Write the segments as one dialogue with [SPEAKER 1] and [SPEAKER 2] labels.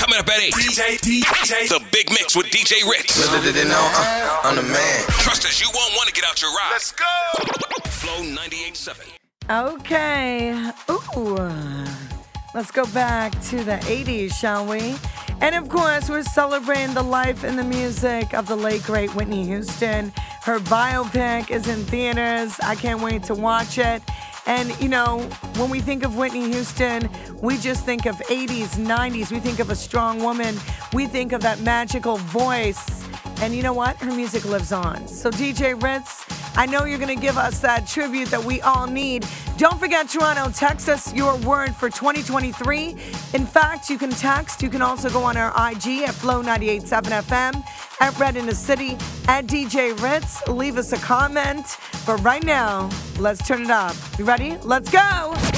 [SPEAKER 1] Coming up at 8. DJ, DJ. The Big Mix with DJ Ritz.
[SPEAKER 2] uh, I'm the man.
[SPEAKER 1] Trust us, you won't want to get out your ride. Let's go. Flow 98.7.
[SPEAKER 3] Okay. Ooh. Let's go back to the 80s, shall we? And of course, we're celebrating the life and the music of the late, great Whitney Houston. Her biopic is in theaters. I can't wait to watch it. And, you know, when we think of Whitney Houston, we just think of 80s, 90s. We think of a strong woman. We think of that magical voice. And you know what? Her music lives on. So, DJ Ritz, I know you're going to give us that tribute that we all need. Don't forget, Toronto, text us your word for 2023. In fact, you can text. You can also go on our IG at Flow987 FM, at Red in the City, at DJ Ritz. Leave us a comment. But right now, let's turn it up. You ready? Let's go.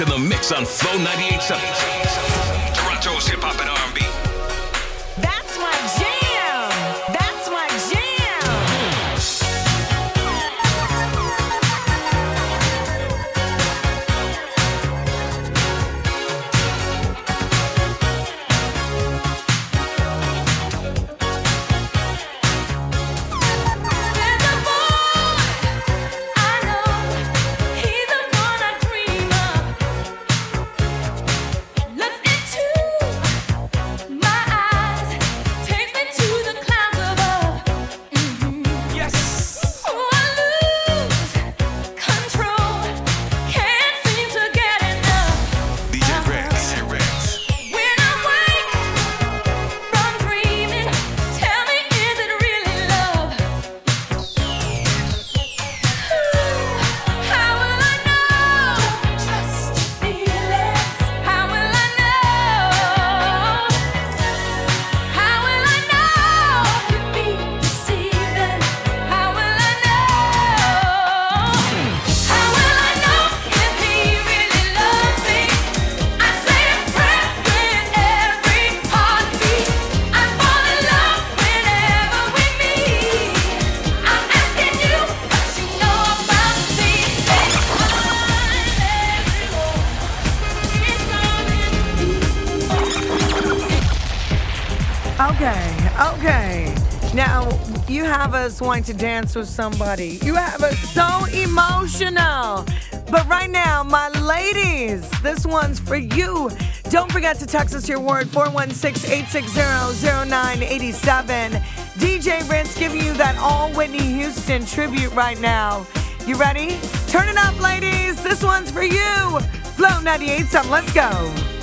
[SPEAKER 1] In the mix on Flow 98.7. Toronto's hip hop and R&B.
[SPEAKER 4] Us wanting to dance with somebody. You have us so emotional. But right now, my ladies, this one's for you. Don't forget to text us your word 416 860 0987. DJ Ritz giving you that all Whitney Houston tribute right now. You ready? Turn it up, ladies. This one's for you. Flow 98.7. Let's go.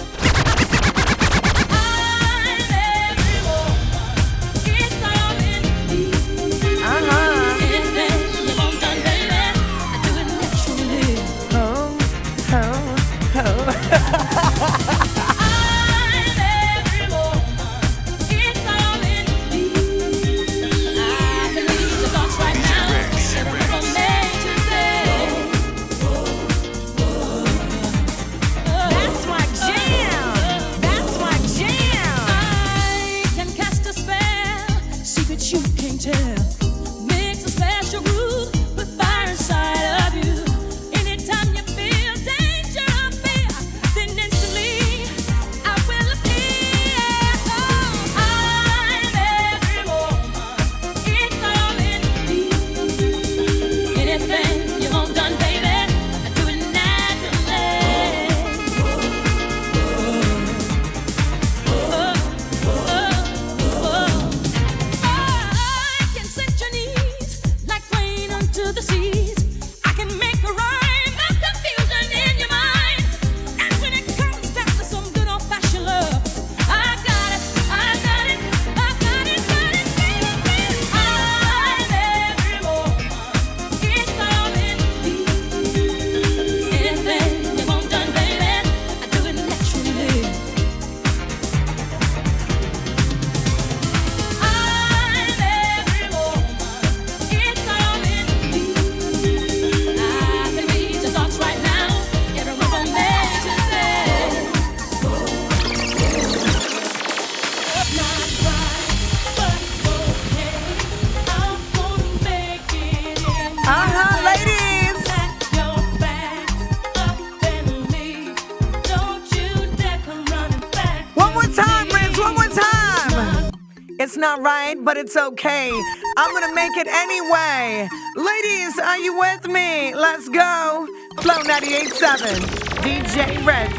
[SPEAKER 4] It's okay. I'm gonna make it anyway. Ladies, are you with me? Let's go. Flow 98.7, DJ Ritz.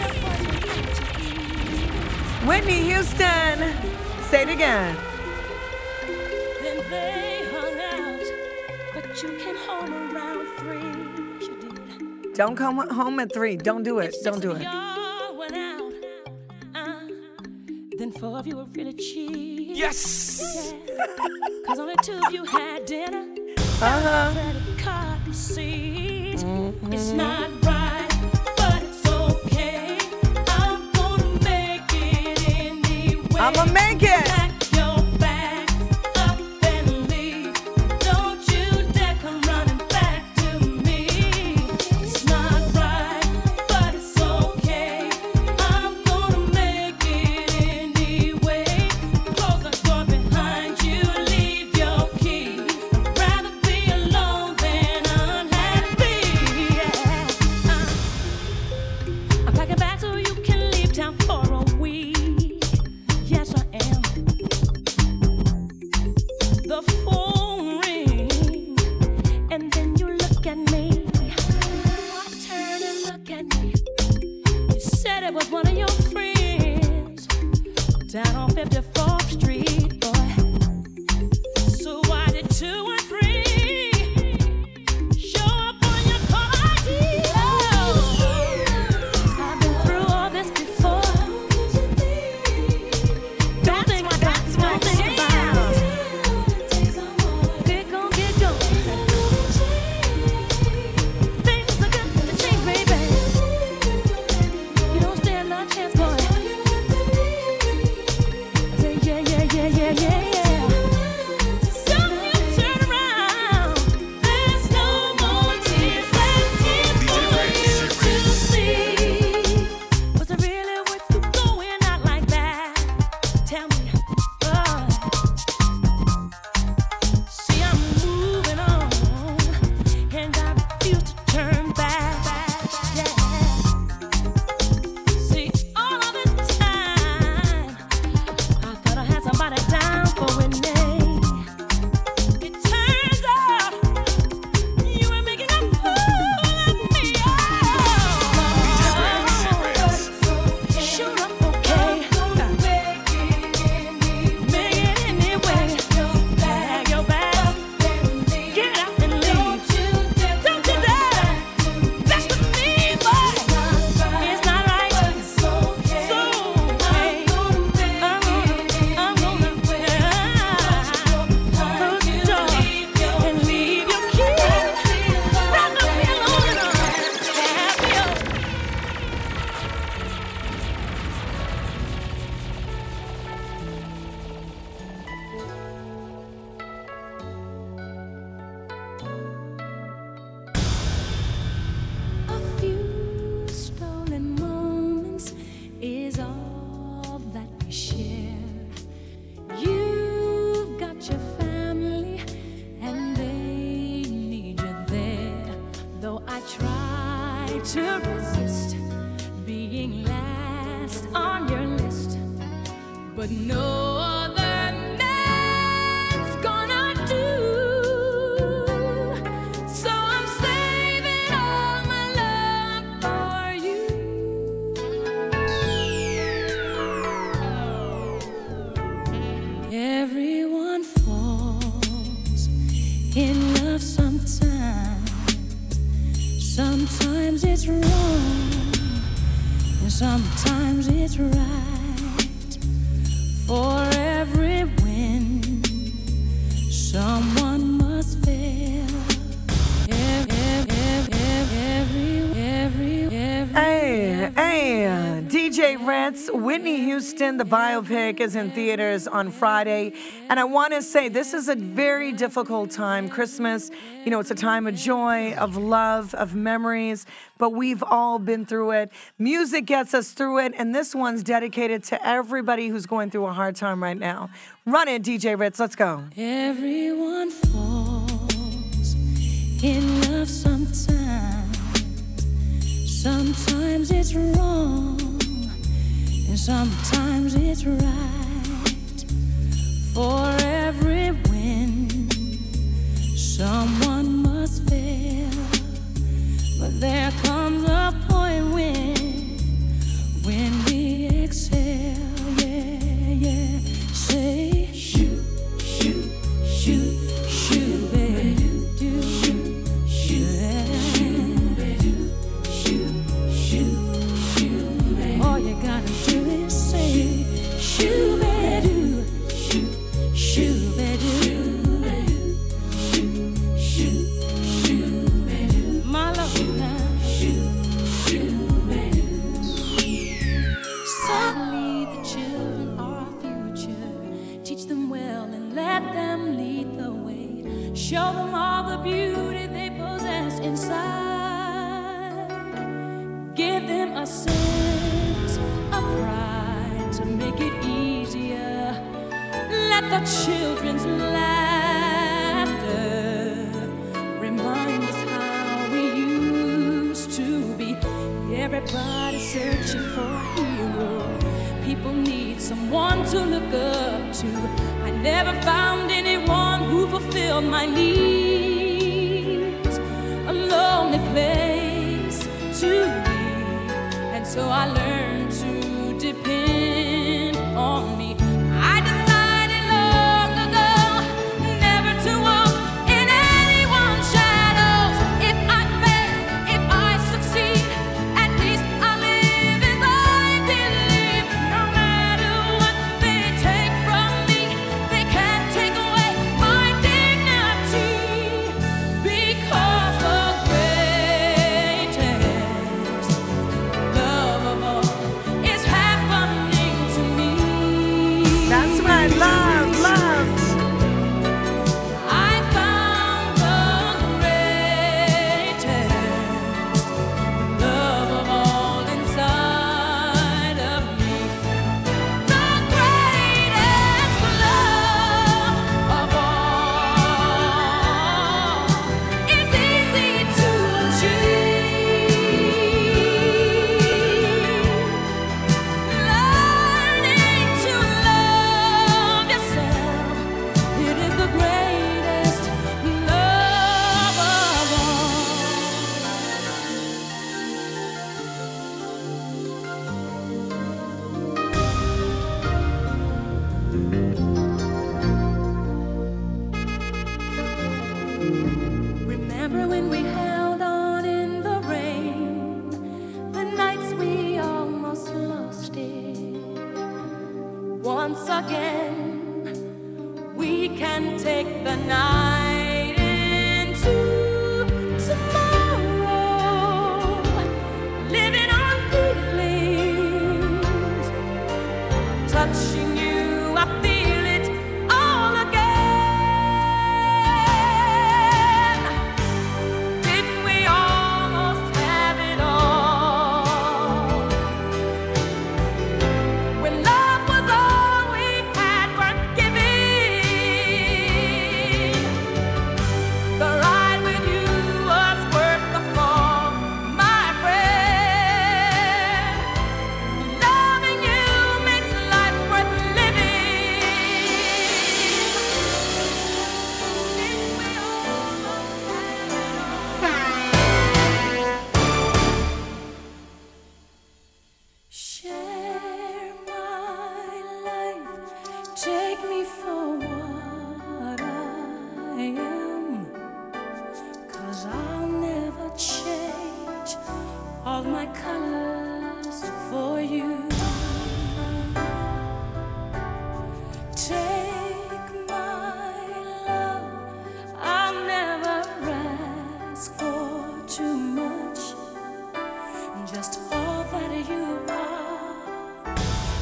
[SPEAKER 4] Whitney Houston. Say it again. Then they hung out, but you came home around three. You did. Don't come home at three. Don't do it. Don't do it. Uh, then four of you were really cheap.
[SPEAKER 1] Yes.
[SPEAKER 3] Cause only two of you had dinner.
[SPEAKER 4] Uh-huh.
[SPEAKER 3] Mm-hmm. It's not right, but it's okay. I'm gonna make it anyway.
[SPEAKER 4] I'ma make it. You said it was one of your friends down on 54th Street. Sometimes it's right. For every win, someone must fail. Every, every, every, every,
[SPEAKER 3] DJ Ritz, Whitney Houston, the biopic is in theaters on Friday. And I want to say this is a very difficult time. Christmas, you know, it's a time of joy, of love, of memories, but we've all been through it. Music gets us through it, and this one's dedicated to everybody who's going through a hard time right now. Run it, DJ Ritz, let's go.
[SPEAKER 4] Everyone falls in love sometimes. Sometimes it's wrong, and sometimes it's right. For every win, someone must fail. But there comes a point when, when we exhale, yeah, yeah. Say, shoot, shoot, shoot, Everybody searching for a hero. People need someone to look up to. I never found anyone who fulfilled my needs. A lonely place to be, and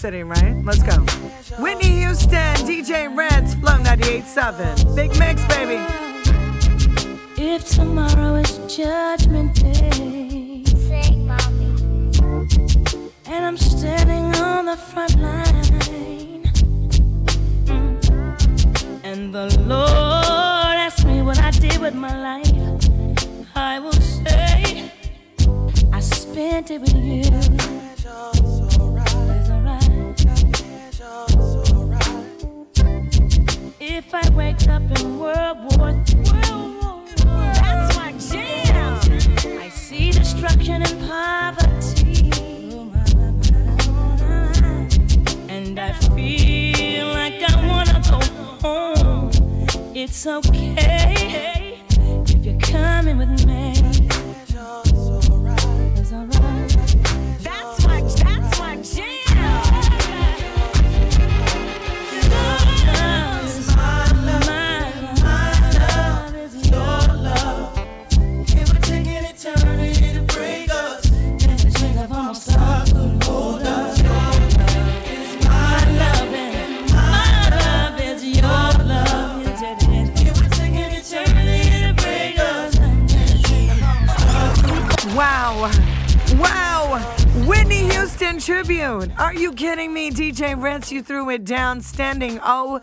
[SPEAKER 3] this is a reggae city, right? Let's go. Whitney Houston, DJ Ritz, Flow 98.7. Big mix, baby.
[SPEAKER 4] If tomorrow is judgment day, sing, mommy. And I'm standing on the front line, mm. and the Lord asks me what I did with my life, I will say I spent it with you. in World War II,
[SPEAKER 3] That's my jam.
[SPEAKER 4] I see destruction and poverty. And I feel like I wanna go home. It's okay if you're coming with me.
[SPEAKER 3] tune. Are you kidding me? DJ Ritz, you threw it down standing O